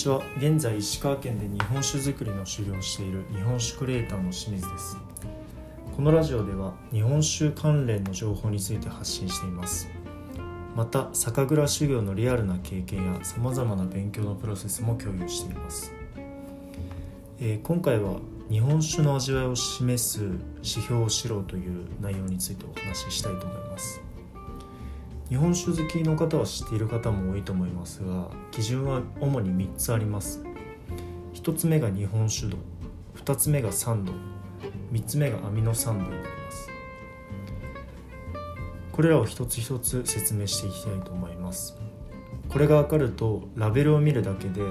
ちは。現在石川県で日本酒造りの修行をしている日本酒クリエイターの清水です。このラジオでは日本酒関連の情報について発信しています。また酒蔵修行のリアルな経験やさまざまな勉強のプロセスも共有しています、えー今回は日本酒の味わいを示す指標を知ろうという内容についてお話ししたいと思います。日本酒好きの方は知っている方も多いと思いますが基準は主に3つあります。1つ目が日本酒度2つ目が酸度3つ目がアミノ酸度になります。これらを一つ一つ説明していきたいと思います。これが分かるとラベルを見るだけで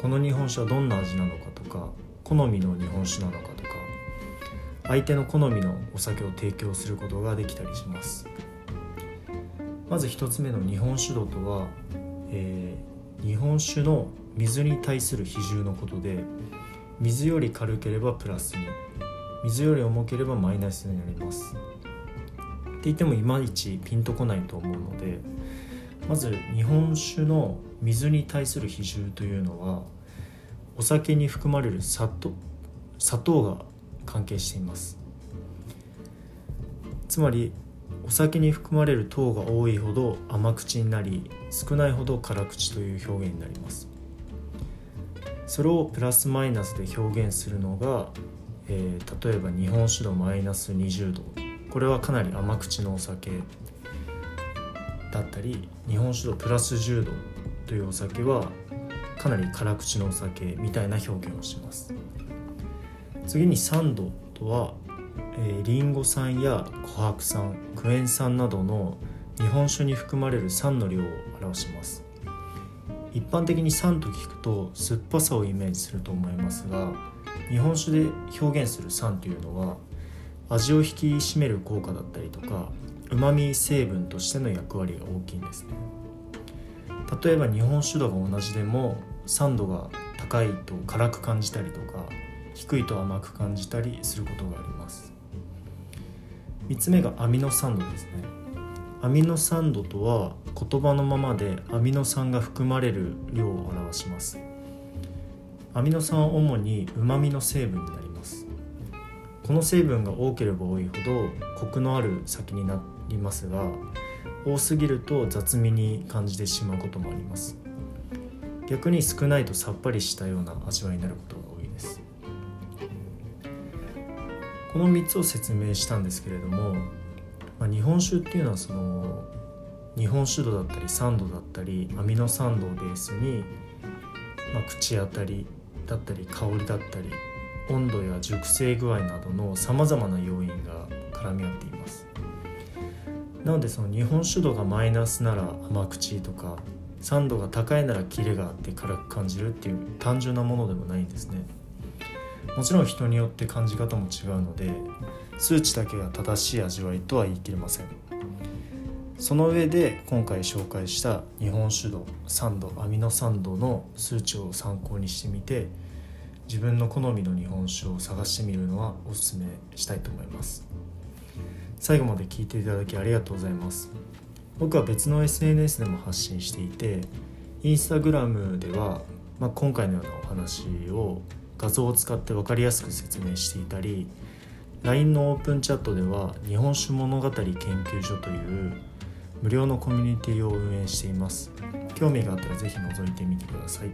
この日本酒はどんな味なのかとか好みの日本酒なのかとか相手の好みのお酒を提供することができたりします。まず1つ目の日本酒度とは、えー日本酒の水に対する比重のことで水より軽ければプラスに水より重ければマイナスになります。って言ってもいまいちピンとこないと思うのでまず日本酒の水に対する比重というのはお酒に含まれる砂糖砂糖が関係しています。つまりお酒に含まれる糖が多いほど甘口になり少ないほど辛口という表現になります。それをプラスマイナスで表現するのが、えー例えば日本酒度マイナス20度。これはかなり甘口のお酒だったり日本酒度プラス10度というお酒はかなり辛口のお酒みたいな表現をします。次に酸度とは、えーリンゴ酸や琥珀酸クエン酸などの日本酒に含まれる酸の量を表します。一般的に酸と聞くと酸っぱさをイメージすると思いますが日本酒で表現する酸というのは味を引き締める効果だったりとかうまみ成分としての役割が大きいんですね。例えば日本酒度が同じでも酸度が高いと辛く感じたりとか低いと甘く感じたりすることがあります。3つ目がアミノ酸度ですね。アミノ酸度とは言葉のままでアミノ酸が含まれる量を表します。アミノ酸は主にうまみの成分になります。この成分が多ければ多いほどコクのある酒になりますが多すぎると雑味に感じてしまうこともあります。逆に少ないとさっぱりしたような味わいになることがこの3つを説明したんですけれども、まあ、日本酒っていうのはその日本酒度だったり酸度だったりアミノ酸度をベースに、まあ、口当たりだったり香りだったり温度や熟成具合などのさまざまな要因が絡み合っています。なのでその日本酒度がマイナスなら甘口とか酸度が高いならキレがあって辛く感じるっていう単純なものでもないんですね。もちろん人によって感じ方も違うので数値だけが正しい味わいとは言い切れません。その上で今回紹介した日本酒度酸度アミノ酸度の数値を参考にしてみて自分の好みの日本酒を探してみるのはおすすめしたいと思います。最後まで聞いていただきありがとうございます。僕は別の SNS でも発信していてインスタグラムでは、まあ、今回のようなお話を画像を使って分かりやすく説明していたり LINE のオープンチャットでは日本酒物語研究所という無料のコミュニティを運営しています。興味があったら是非覗いてみてください。